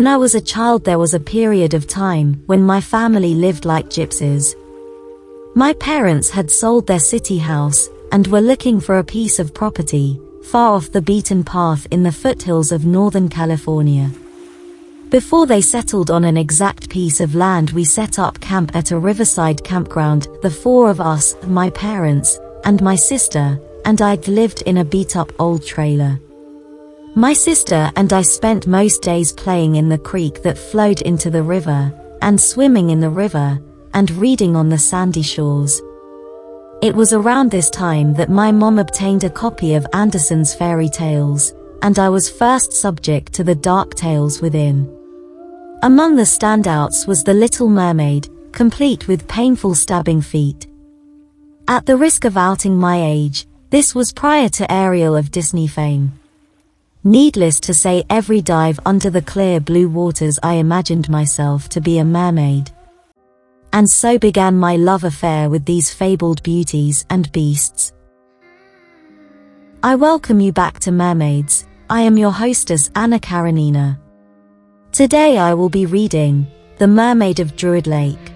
When I was a child there was a period of time when my family lived like gypsies. My parents had sold their city house and were looking for a piece of property far off the beaten path in the foothills of Northern California. Before they settled on an exact piece of land we set up camp at a riverside campground, the four of us, my parents, and my sister, and I'd lived in a beat-up old trailer. My sister and I spent most days playing in the creek that flowed into the river, and swimming in the river, and reading on the sandy shores. It was around this time that my mom obtained a copy of Andersen's fairy tales, and I was first subject to the dark tales within. Among the standouts was The Little Mermaid, complete with painful stabbing feet. At the risk of outing my age, this was prior to Ariel of Disney fame. Needless to say every dive under the clear blue waters I imagined myself to be a mermaid. And so began my love affair with these fabled beauties and beasts. I welcome you back to Mermaids. I am your hostess Anna Karenina. Today I will be reading The Mermaid of Druid Lake.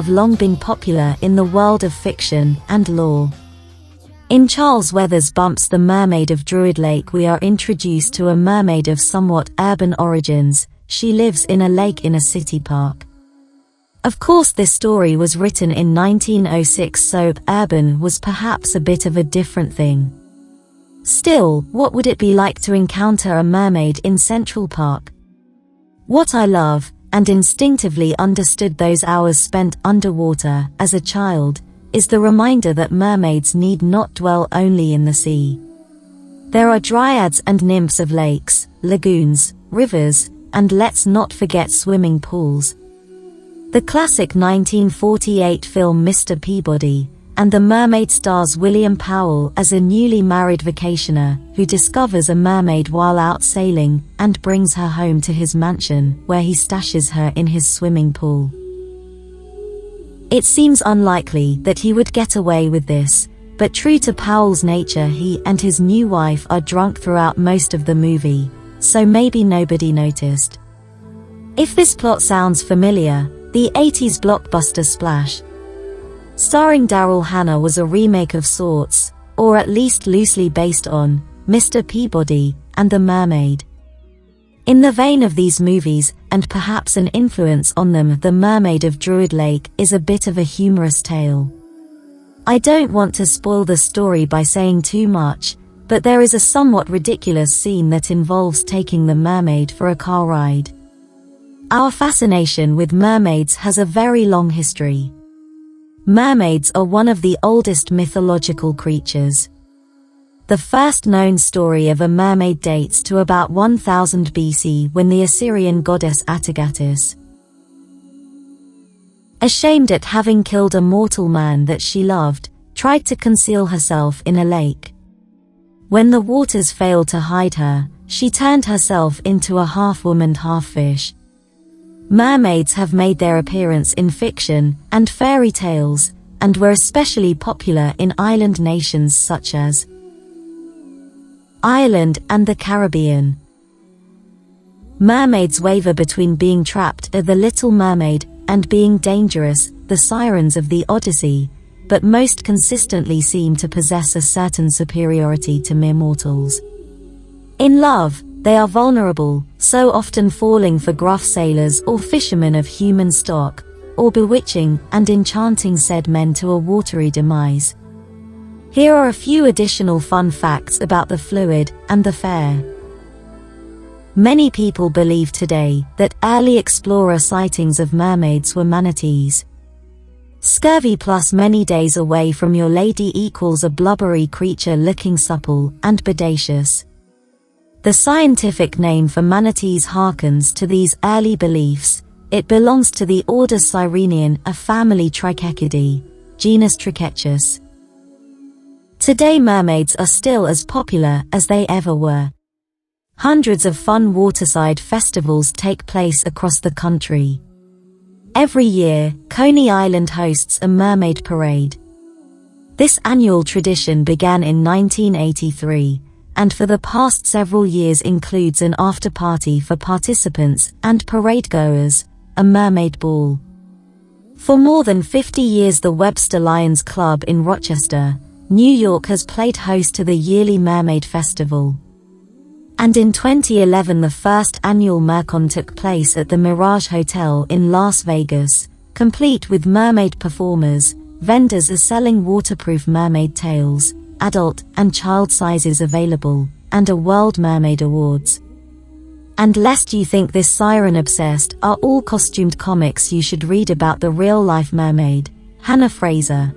Have long been popular in the world of fiction and lore. In Charles Weathers Bump's The Mermaid of Druid Lake we are introduced to a mermaid of somewhat urban origins, she lives in a lake in a city park. Of course this story was written in 1906 so urban was perhaps a bit of a different thing. Still, what would it be like to encounter a mermaid in Central Park? What I love, and instinctively understood those hours spent underwater as a child, is the reminder that mermaids need not dwell only in the sea. There are dryads and nymphs of lakes, lagoons, rivers, and let's not forget swimming pools. The classic 1948 film Mr. Peabody, and the mermaid stars William Powell as a newly married vacationer who discovers a mermaid while out sailing and brings her home to his mansion where he stashes her in his swimming pool. It seems unlikely that he would get away with this, but true to Powell's nature he and his new wife are drunk throughout most of the movie, so maybe nobody noticed. If this plot sounds familiar, the 80s blockbuster Splash, starring Daryl Hannah was a remake of sorts, or at least loosely based on, Mr. Peabody and the Mermaid. In the vein of these movies, and perhaps an influence on them, The Mermaid of Druid Lake is a bit of a humorous tale. I don't want to spoil the story by saying too much, but there is a somewhat ridiculous scene that involves taking the mermaid for a car ride. Our fascination with mermaids has a very long history. Mermaids are one of the oldest mythological creatures. The first known story of a mermaid dates to about 1000 BC when the Assyrian goddess Atargatis, ashamed at having killed a mortal man that she loved, tried to conceal herself in a lake. When the waters failed to hide her, she turned herself into a half-woman half-fish. Mermaids have made their appearance in fiction and fairy tales, and were especially popular in island nations such as Ireland and the Caribbean. Mermaids waver between being trapped at the Little Mermaid and being dangerous, the sirens of the Odyssey, but most consistently seem to possess a certain superiority to mere mortals. In love, They are vulnerable, so often falling for gruff sailors or fishermen of human stock, or bewitching and enchanting said men to a watery demise. Here are a few additional fun facts about the fluid and the fair. Many people believe today that early explorer sightings of mermaids were manatees. Scurvy plus many days away from your lady equals a blubbery creature looking supple and bodacious. The scientific name for manatees harkens to these early beliefs. It belongs to the order Sirenian, a family Trichechidae, genus Trichechus. Today mermaids are still as popular as they ever were. Hundreds of fun waterside festivals take place across the country. Every year, Coney Island hosts a mermaid parade. This annual tradition began in 1983 and for the past several years includes an after-party for participants and parade-goers, a mermaid ball. For more than 50 years the Webster Lions Club in Rochester, New York has played host to the yearly Mermaid Festival. And in 2011 the first annual Mercon took place at the Mirage Hotel in Las Vegas, complete with mermaid performers, vendors are selling waterproof mermaid tails, adult and child sizes available, and a World Mermaid Awards. And lest you think this siren obsessed are all costumed comics you should read about the real life mermaid, Hannah Fraser.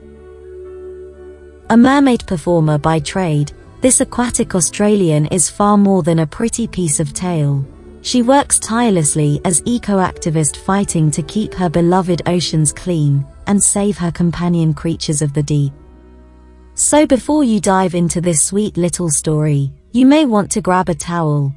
A mermaid performer by trade, this aquatic Australian is far more than a pretty piece of tail. She works tirelessly as eco-activist fighting to keep her beloved oceans clean and save her companion creatures of the deep. So before you dive into this sweet little story, you may want to grab a towel.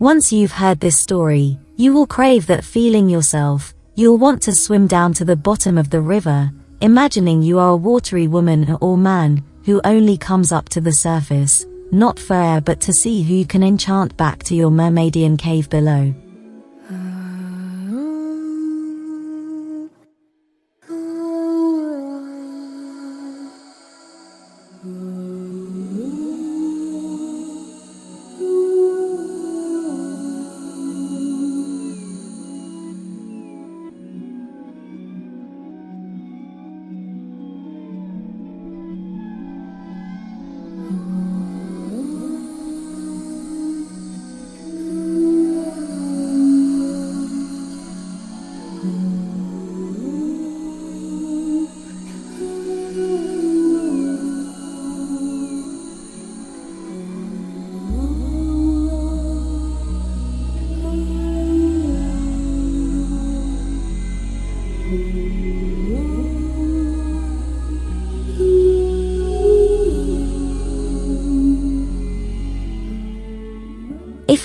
Once you've heard this story, you will crave that feeling yourself, you'll want to swim down to the bottom of the river, imagining you are a watery woman or man who only comes up to the surface, not for air but to see who you can enchant back to your mermaidian cave below.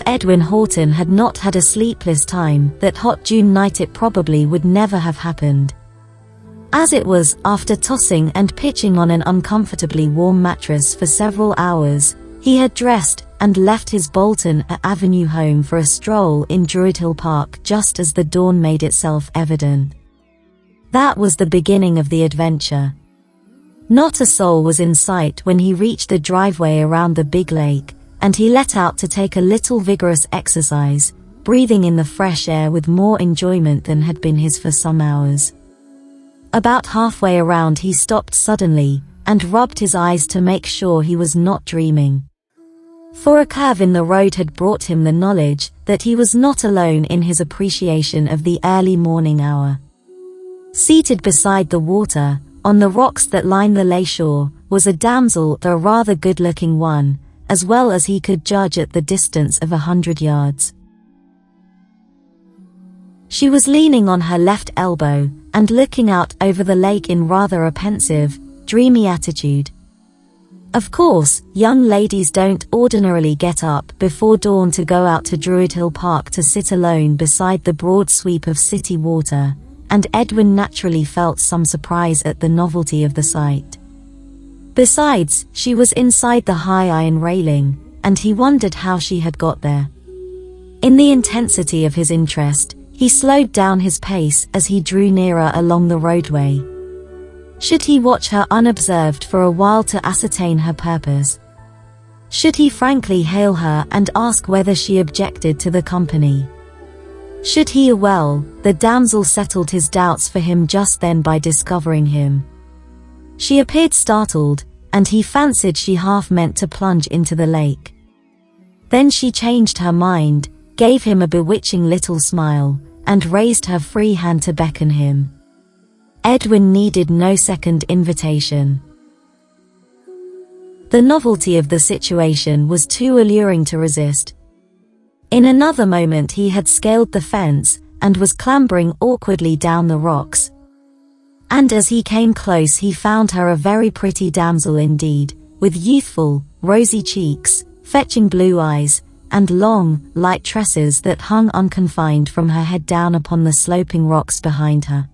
Edwin Horton had not had a sleepless time that hot June night it probably would never have happened. As it was, after tossing and pitching on an uncomfortably warm mattress for several hours, he had dressed and left his Bolton Avenue home for a stroll in Druid Hill Park just as the dawn made itself evident. That was the beginning of the adventure. Not a soul was in sight when he reached the driveway around the big lake, and he let out to take a little vigorous exercise, breathing in the fresh air with more enjoyment than had been his for some hours. About halfway around he stopped suddenly, and rubbed his eyes to make sure he was not dreaming. For a curve in the road had brought him the knowledge that he was not alone in his appreciation of the early morning hour. Seated beside the water, on the rocks that line the lay shore, was a damsel, a rather good-looking one, as well as he could judge at the distance of a hundred yards. She was leaning on her left elbow and looking out over the lake in rather a pensive, dreamy attitude. Of course, young ladies don't ordinarily get up before dawn to go out to Druid Hill Park to sit alone beside the broad sweep of city water, and Edwin naturally felt some surprise at the novelty of the sight. Besides, she was inside the high iron railing, and he wondered how she had got there. In the intensity of his interest, he slowed down his pace as he drew nearer along the roadway. Should he watch her unobserved for a while to ascertain her purpose? Should he frankly hail her and ask whether she objected to the company? Should he well, the damsel settled his doubts for him just then by discovering him. She appeared startled, and he fancied she half meant to plunge into the lake. Then she changed her mind, gave him a bewitching little smile, and raised her free hand to beckon him. Edwin needed no second invitation. The novelty of the situation was too alluring to resist. In another moment he had scaled the fence and was clambering awkwardly down the rocks. And as he came close he found her a very pretty damsel indeed, with youthful, rosy cheeks, fetching blue eyes, and long, light tresses that hung unconfined from her head down upon the sloping rocks behind her.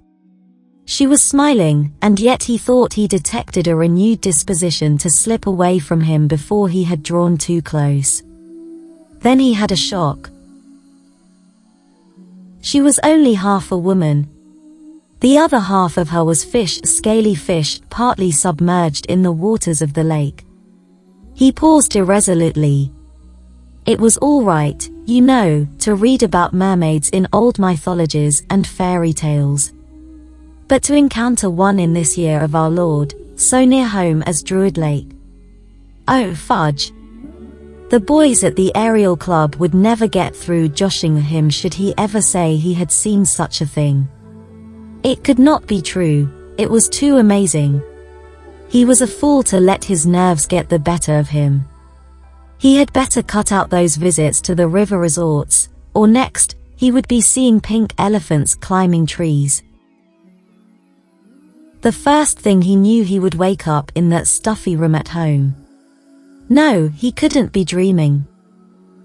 She was smiling, and yet he thought he detected a renewed disposition to slip away from him before he had drawn too close. Then he had a shock. She was only half a woman. The other half of her was fish, scaly fish, partly submerged in the waters of the lake. He paused irresolutely. It was all right, you know, to read about mermaids in old mythologies and fairy tales. But to encounter one in this year of our Lord, so near home as Druid Lake. Oh, fudge. The boys at the Aerial Club would never get through joshing him should he ever say he had seen such a thing. It could not be true, it was too amazing. He was a fool to let his nerves get the better of him. He had better cut out those visits to the river resorts, or next, he would be seeing pink elephants climbing trees. The first thing he knew he would wake up in that stuffy room at home. No, he couldn't be dreaming.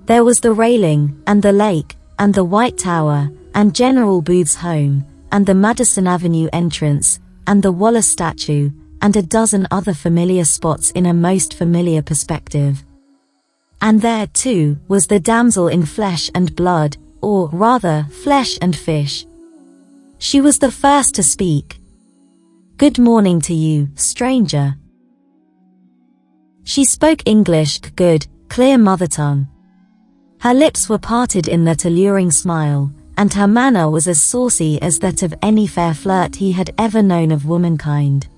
There was the railing, and the lake, and the White Tower, and General Booth's home, and the Madison Avenue entrance, and the Wallace statue, and a dozen other familiar spots in a most familiar perspective. And there, too, was the damsel in flesh and blood, or rather, flesh and fish. She was the first to speak, Good morning to you, stranger. She spoke English, good, clear mother tongue. Her lips were parted in that alluring smile, and her manner was as saucy as that of any fair flirt he had ever known of womankind.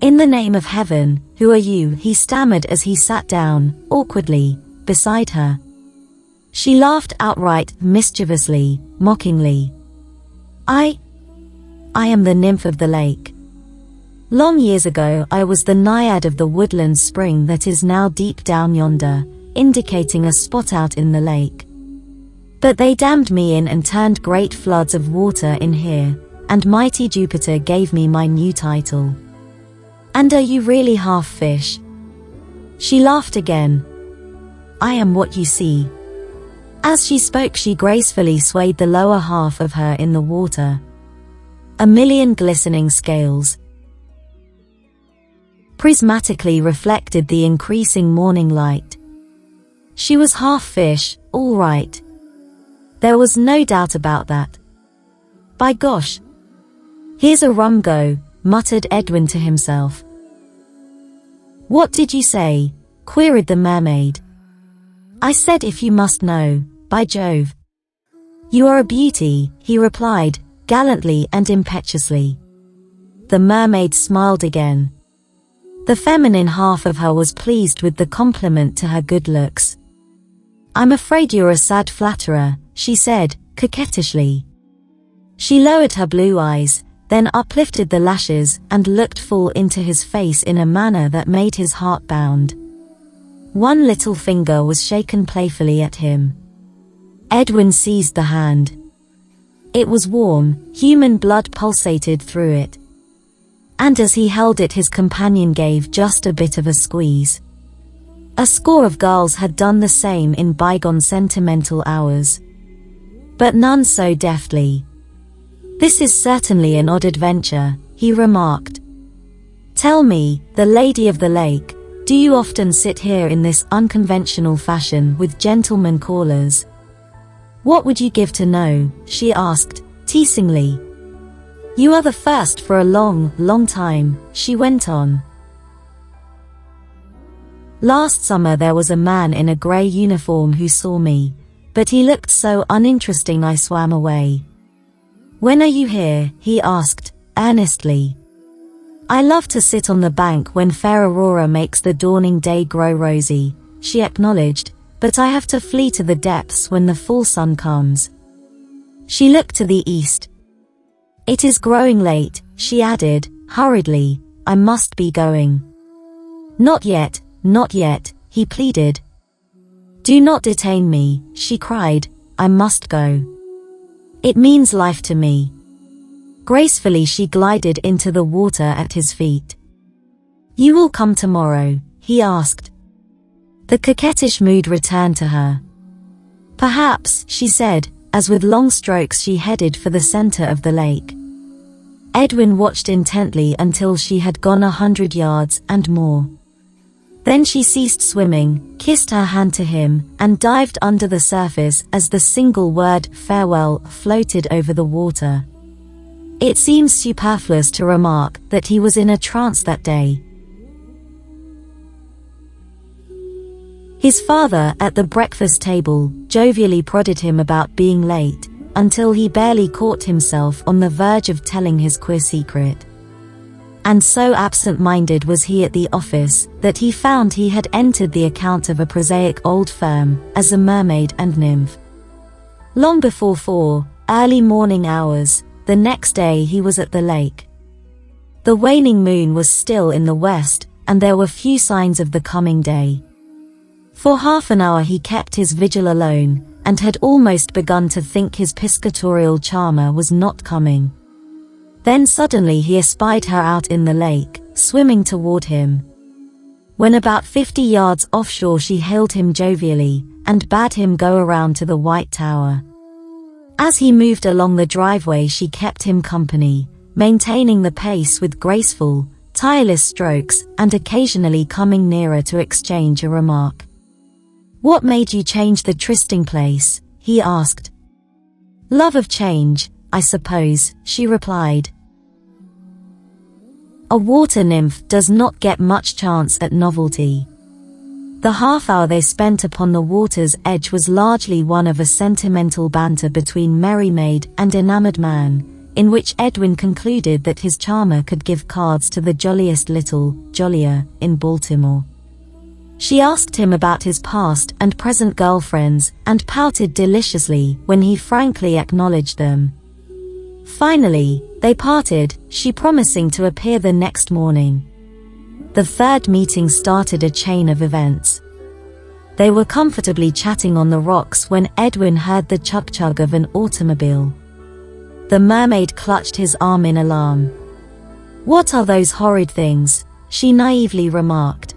In the name of heaven, who are you? he stammered as he sat down, awkwardly, beside her. She laughed outright, mischievously, mockingly. I... I am the nymph of the lake. Long years ago I was the naiad of the woodland spring that is now deep down yonder, indicating a spot out in the lake. But they dammed me in and turned great floods of water in here, and mighty Jupiter gave me my new title. And are you really half fish? She laughed again. I am what you see. As she spoke she gracefully swayed the lower half of her in the water. A million glistening scales, prismatically reflected the increasing morning light. She was half fish, all right. There was no doubt about that. By gosh. Here's a rum go, muttered Edwin to himself. What did you say? queried the mermaid. I said if you must know, by Jove. You are a beauty, he replied, gallantly and impetuously. The mermaid smiled again. The feminine half of her was pleased with the compliment to her good looks. I'm afraid you're a sad flatterer, she said, coquettishly. She lowered her blue eyes, then uplifted the lashes and looked full into his face in a manner that made his heart bound. One little finger was shaken playfully at him. Edwin seized the hand. It was warm, human blood pulsated through it and as he held it his companion gave just a bit of a squeeze. A score of girls had done the same in bygone sentimental hours. But none so deftly. This is certainly an odd adventure, he remarked. Tell me, the lady of the lake, do you often sit here in this unconventional fashion with gentlemen callers? What would you give to know, she asked, teasingly. You are the first for a long, long time, she went on. Last summer there was a man in a grey uniform who saw me, but he looked so uninteresting I swam away. When are you here? he asked, earnestly. I love to sit on the bank when fair aurora makes the dawning day grow rosy, she acknowledged, but I have to flee to the depths when the full sun comes. She looked to the east. It is growing late, she added, hurriedly, I must be going. Not yet, not yet, he pleaded. Do not detain me, she cried, I must go. It means life to me. Gracefully she glided into the water at his feet. You will come tomorrow, he asked. The coquettish mood returned to her. Perhaps, she said, as with long strokes she headed for the center of the lake. Edwin watched intently until she had gone a hundred yards and more. Then she ceased swimming, kissed her hand to him, and dived under the surface as the single word farewell floated over the water. It seems superfluous to remark that he was in a trance that day. His father, at the breakfast table, jovially prodded him about being late, until he barely caught himself on the verge of telling his queer secret. And so absent-minded was he at the office, that he found he had entered the account of a prosaic old firm, as a mermaid and nymph. Long before four, early morning hours, the next day he was at the lake. The waning moon was still in the west, and there were few signs of the coming day. For half an hour he kept his vigil alone, and had almost begun to think his piscatorial charmer was not coming. Then suddenly he espied her out in the lake, swimming toward him. When about fifty yards offshore she hailed him jovially, and bade him go around to the White Tower. As he moved along the driveway she kept him company, maintaining the pace with graceful, tireless strokes and occasionally coming nearer to exchange a remark. What made you change the trysting place? he asked. Love of change, I suppose, she replied. A water nymph does not get much chance at novelty. The half hour they spent upon the water's edge was largely one of a sentimental banter between merry maid and enamored man, in which Edwin concluded that his charmer could give cards to the jolliest little, jollier, in Baltimore. She asked him about his past and present girlfriends and pouted deliciously when he frankly acknowledged them. Finally, they parted, she promising to appear the next morning. The third meeting started a chain of events. They were comfortably chatting on the rocks when Edwin heard the chug-chug of an automobile. The mermaid clutched his arm in alarm. What are those horrid things? she naively remarked.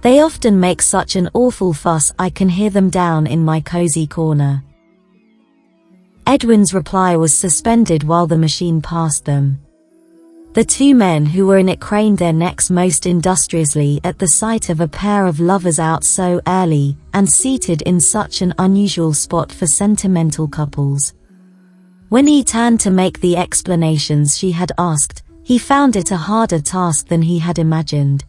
They often make such an awful fuss I can hear them down in my cozy corner. Edwin's reply was suspended while the machine passed them. The two men who were in it craned their necks most industriously at the sight of a pair of lovers out so early and seated in such an unusual spot for sentimental couples. When he turned to make the explanations she had asked, he found it a harder task than he had imagined.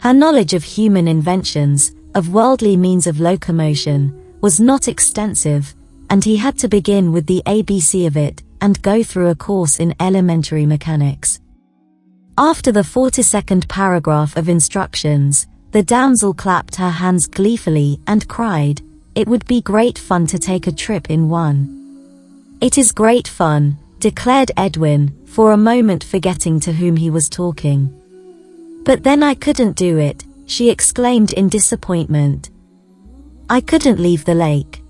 Her knowledge of human inventions, of worldly means of locomotion, was not extensive, and he had to begin with the ABC of it and go through a course in elementary mechanics. After the 42nd paragraph of instructions, the damsel clapped her hands gleefully and cried, It would be great fun to take a trip in one. It is great fun, declared Edwin, for a moment forgetting to whom he was talking. But then I couldn't do it, she exclaimed in disappointment. I couldn't leave the lake.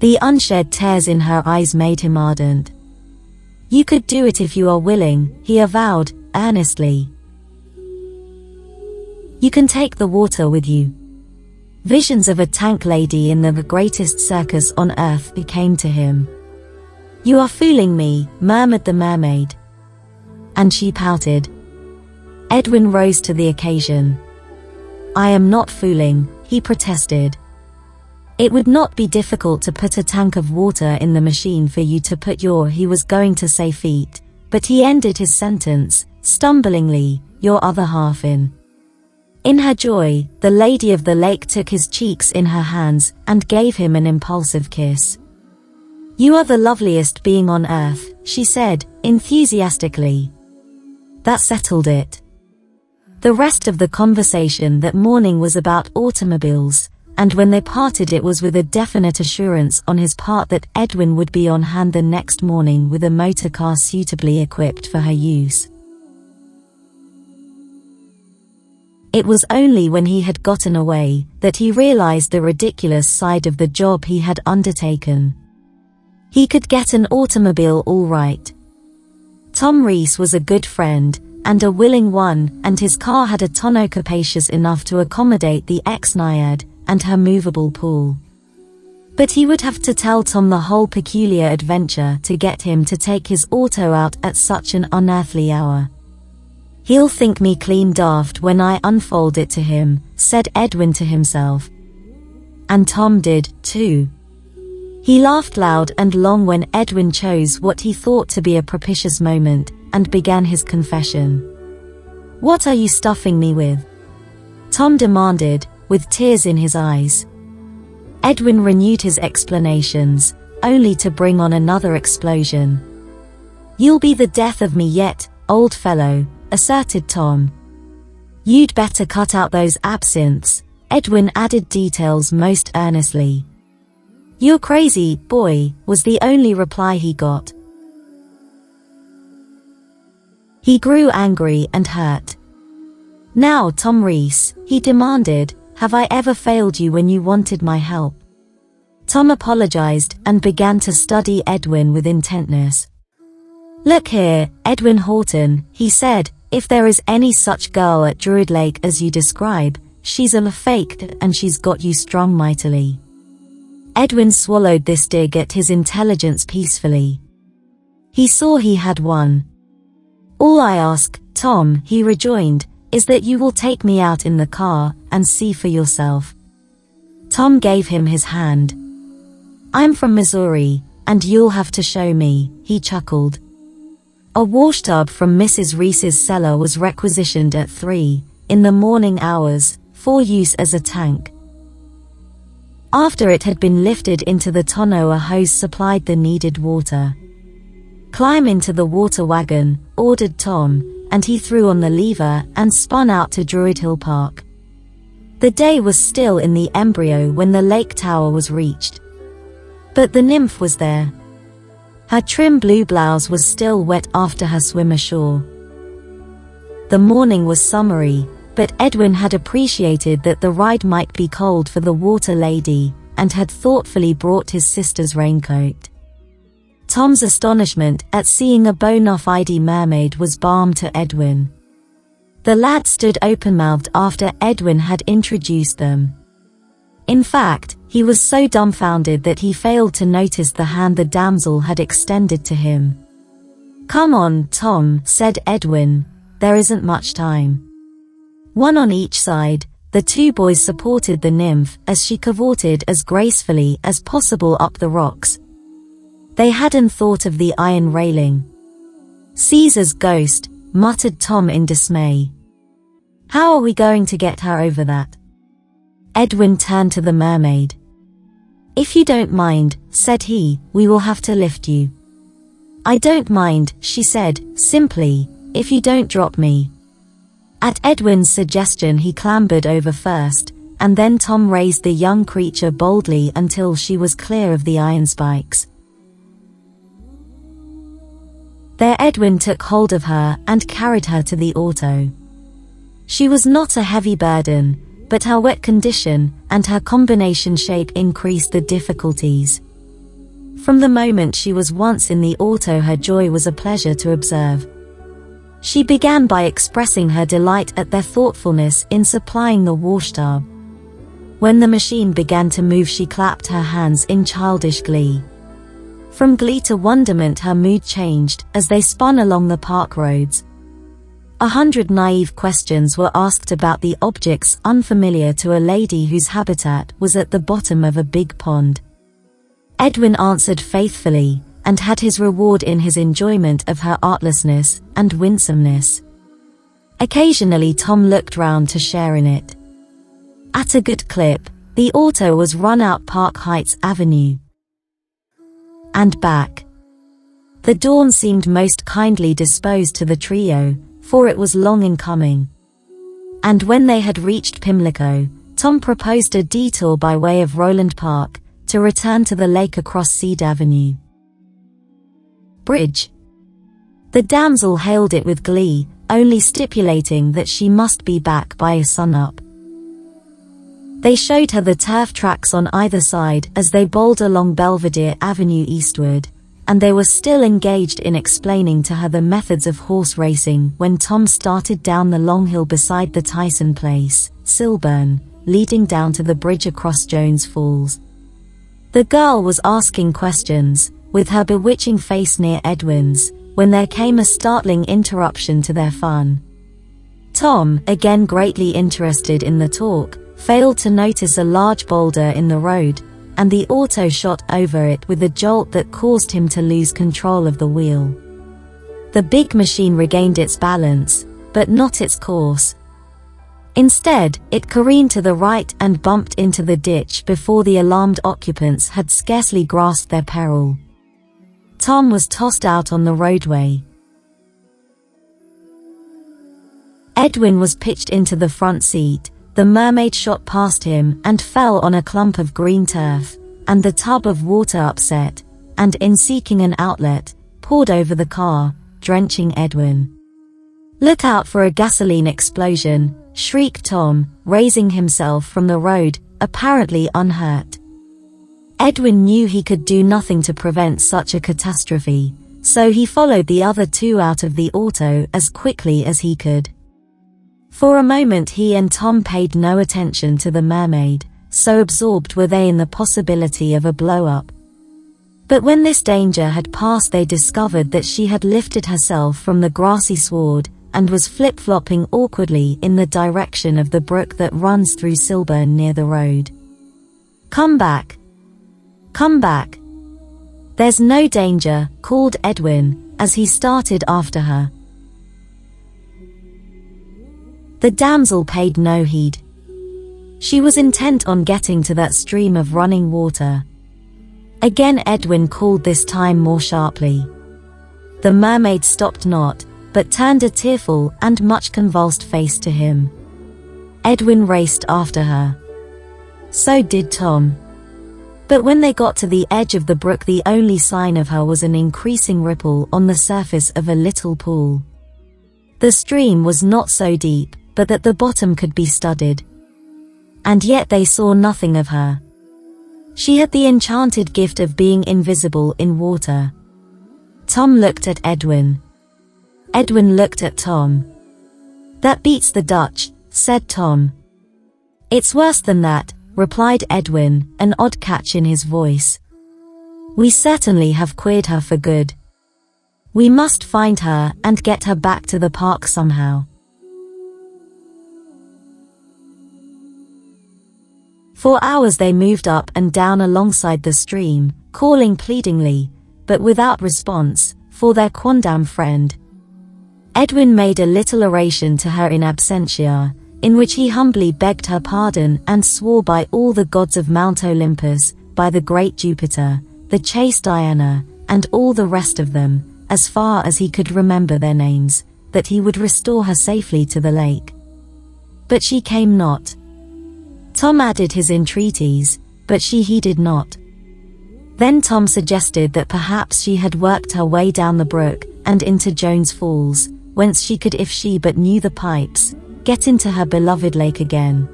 The unshed tears in her eyes made him ardent. You could do it if you are willing, he avowed, earnestly. You can take the water with you. Visions of a tank lady in the greatest circus on earth became to him. You are fooling me, murmured the mermaid. And she pouted. Edwin rose to the occasion. I am not fooling, he protested. It would not be difficult to put a tank of water in the machine for you to put your he was going to say feet, but he ended his sentence, stumblingly, your other half in. In her joy, the lady of the lake took his cheeks in her hands and gave him an impulsive kiss. You are the loveliest being on earth, she said, enthusiastically. That settled it. The rest of the conversation that morning was about automobiles, and when they parted it was with a definite assurance on his part that Edwin would be on hand the next morning with a motor car suitably equipped for her use. It was only when he had gotten away that he realized the ridiculous side of the job he had undertaken. He could get an automobile all right. Tom Reese was a good friend, and a willing one, and his car had a tonneau capacious enough to accommodate the ex-Naiad, and her movable pool. But he would have to tell Tom the whole peculiar adventure to get him to take his auto out at such an unearthly hour. He'll think me clean daft when I unfold it to him, said Edwin to himself. And Tom did, too. He laughed loud and long when Edwin chose what he thought to be a propitious moment, and began his confession. What are you stuffing me with? Tom demanded, with tears in his eyes. Edwin renewed his explanations, only to bring on another explosion. You'll be the death of me yet, old fellow, asserted Tom. You'd better cut out those absinthes, Edwin added details most earnestly. You're crazy, boy, was the only reply he got. He grew angry and hurt. Now, Tom Reese, he demanded, have I ever failed you when you wanted my help? Tom apologized and began to study Edwin with intentness. Look here, Edwin Horton, he said, if there is any such girl at Druid Lake as you describe, she's a fake and she's got you strong mightily. Edwin swallowed this dig at his intelligence peacefully. He saw he had won. All I ask, Tom, he rejoined, is that you will take me out in the car and see for yourself. Tom gave him his hand. I'm from Missouri, and you'll have to show me, he chuckled. A washtub from Mrs. Reese's cellar was requisitioned at 3 in the morning hours for use as a tank. After it had been lifted into the tonneau a hose supplied the needed water. Climb into the water wagon, ordered Tom, and he threw on the lever and spun out to Druid Hill Park. The day was still in the embryo when the lake tower was reached. But the nymph was there. Her trim blue blouse was still wet after her swim ashore. The morning was summery, but Edwin had appreciated that the ride might be cold for the water lady, and had thoughtfully brought his sister's raincoat. Tom's astonishment at seeing a bona fide mermaid was balm to Edwin. The lad stood open-mouthed after Edwin had introduced them. In fact, he was so dumbfounded that he failed to notice the hand the damsel had extended to him. Come on, Tom, said Edwin, there isn't much time. One on each side, the two boys supported the nymph as she cavorted as gracefully as possible up the rocks, they hadn't thought of the iron railing. Caesar's ghost, muttered Tom in dismay. How are we going to get her over that? Edwin turned to the mermaid. If you don't mind, said he, we will have to lift you. I don't mind, she said, simply, if you don't drop me. At Edwin's suggestion he clambered over first, and then Tom raised the young creature boldly until she was clear of the iron spikes. There Edwin took hold of her and carried her to the auto. She was not a heavy burden, but her wet condition and her combination shape increased the difficulties. From the moment she was once in the auto her joy was a pleasure to observe. She began by expressing her delight at their thoughtfulness in supplying the washtub. When the machine began to move she clapped her hands in childish glee. From glee to wonderment her mood changed as they spun along the park roads. A hundred naive questions were asked about the objects unfamiliar to a lady whose habitat was at the bottom of a big pond. Edwin answered faithfully, and had his reward in his enjoyment of her artlessness and winsomeness. Occasionally Tom looked round to share in it. At a good clip, the auto was run out Park Heights Avenue. And back. The dawn seemed most kindly disposed to the trio, for it was long in coming. And when they had reached Pimlico, Tom proposed a detour by way of Roland Park, to return to the lake across Cedar Avenue. Bridge. The damsel hailed it with glee, only stipulating that she must be back by sunup. They showed her the turf tracks on either side as they bowled along Belvedere Avenue eastward, and they were still engaged in explaining to her the methods of horse racing when Tom started down the long hill beside the Tyson place, Cylburn, leading down to the bridge across Jones Falls. The girl was asking questions, with her bewitching face near Edwin's, when there came a startling interruption to their fun. Tom, again greatly interested in the talk, failed to notice a large boulder in the road, and the auto shot over it with a jolt that caused him to lose control of the wheel. The big machine regained its balance, but not its course. Instead, it careened to the right and bumped into the ditch before the alarmed occupants had scarcely grasped their peril. Tom was tossed out on the roadway. Edwin was pitched into the front seat, the mermaid shot past him and fell on a clump of green turf, and the tub of water upset, and in seeking an outlet, poured over the car, drenching Edwin. Look out for a gasoline explosion, shrieked Tom, raising himself from the road, apparently unhurt. Edwin knew he could do nothing to prevent such a catastrophe, so he followed the other two out of the auto as quickly as he could. For a moment he and Tom paid no attention to the mermaid, so absorbed were they in the possibility of a blow-up. But when this danger had passed they discovered that she had lifted herself from the grassy sward and was flip-flopping awkwardly in the direction of the brook that runs through Cylburn near the road. Come back. Come back. There's no danger, called Edwin, as he started after her. The damsel paid no heed. She was intent on getting to that stream of running water. Again Edwin called this time more sharply. The mermaid stopped not, but turned a tearful and much convulsed face to him. Edwin raced after her. So did Tom. But when they got to the edge of the brook the only sign of her was an increasing ripple on the surface of a little pool. The stream was not so deep, but that the bottom could be studded. And yet they saw nothing of her. She had the enchanted gift of being invisible in water. Tom looked at Edwin. Edwin looked at Tom. That beats the Dutch, said Tom. It's worse than that, replied Edwin, an odd catch in his voice. We certainly have queered her for good. We must find her and get her back to the park somehow. For hours they moved up and down alongside the stream, calling pleadingly, but without response, for their quondam friend. Edwin made a little oration to her in absentia, in which he humbly begged her pardon and swore by all the gods of Mount Olympus, by the great Jupiter, the chaste Diana, and all the rest of them, as far as he could remember their names, that he would restore her safely to the lake. But she came not, Tom added his entreaties, but she heeded not. Then Tom suggested that perhaps she had worked her way down the brook and into Jones Falls, whence she could if she but knew the pipes, get into her beloved lake again.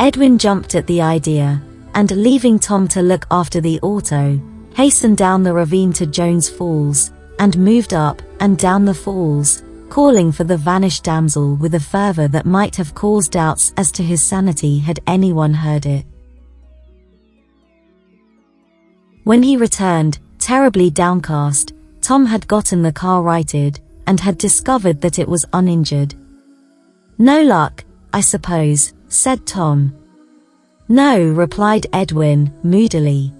Edwin jumped at the idea, and leaving Tom to look after the auto, hastened down the ravine to Jones Falls, and moved up and down the falls, calling for the vanished damsel with a fervor that might have caused doubts as to his sanity had anyone heard it. When he returned, terribly downcast, Tom had gotten the car righted, and had discovered that it was uninjured. No luck, I suppose, said Tom. No, replied Edwin, moodily.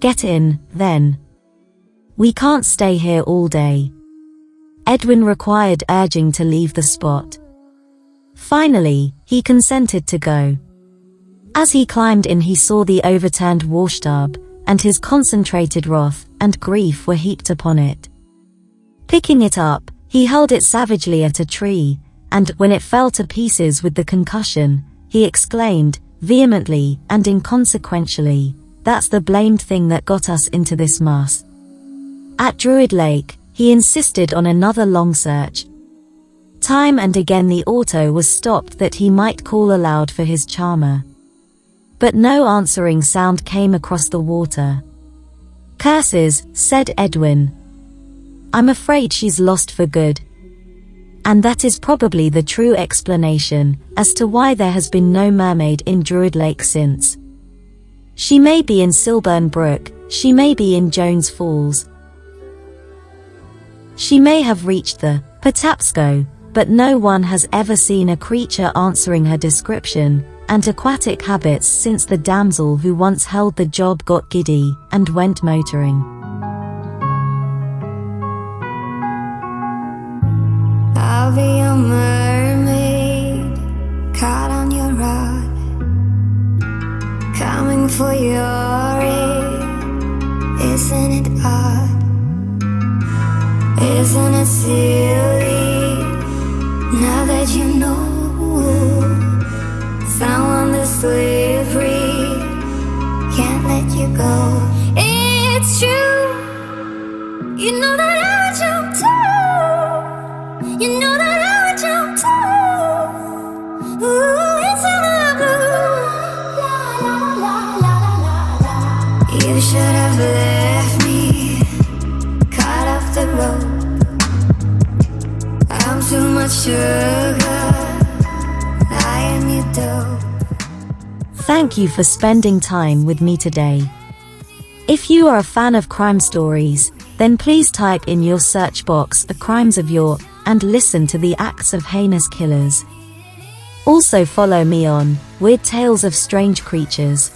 Get in, then. We can't stay here all day. Edwin required urging to leave the spot. Finally, he consented to go. As he climbed in he saw the overturned washtub, and his concentrated wrath and grief were heaped upon it. Picking it up, he hurled it savagely at a tree, and when it fell to pieces with the concussion, he exclaimed, vehemently and inconsequentially, that's the blamed thing that got us into this mess. At Druid Lake, he insisted on another long search. Time and again the auto was stopped that he might call aloud for his charmer. But no answering sound came across the water. Curses, said Edwin. I'm afraid she's lost for good. And that is probably the true explanation as to why there has been no mermaid in Druid Lake since. She may be in Cylburn Brook, she may be in Jones Falls. She may have reached the Patapsco, but no one has ever seen a creature answering her description and aquatic habits since the damsel who once held the job got giddy and went motoring. Spending time with me today. If you are a fan of crime stories, then please type in your search box the crimes of York and listen to the acts of heinous killers. Also follow me on Weird Tales of Strange Creatures.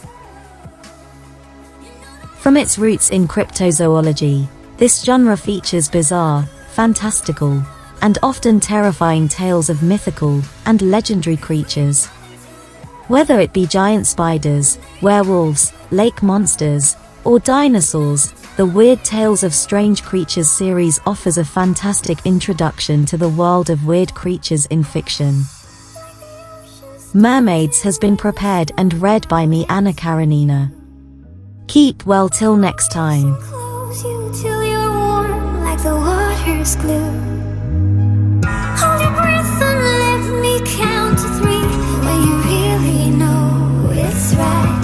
From its roots in cryptozoology, this genre features bizarre, fantastical, and often terrifying tales of mythical and legendary creatures. Whether it be giant spiders, werewolves, lake monsters, or dinosaurs, the Weird Tales of Strange Creatures series offers a fantastic introduction to the world of weird creatures in fiction. Mermaids has been prepared and read by me, Anna Karenina. Keep well till next time. right.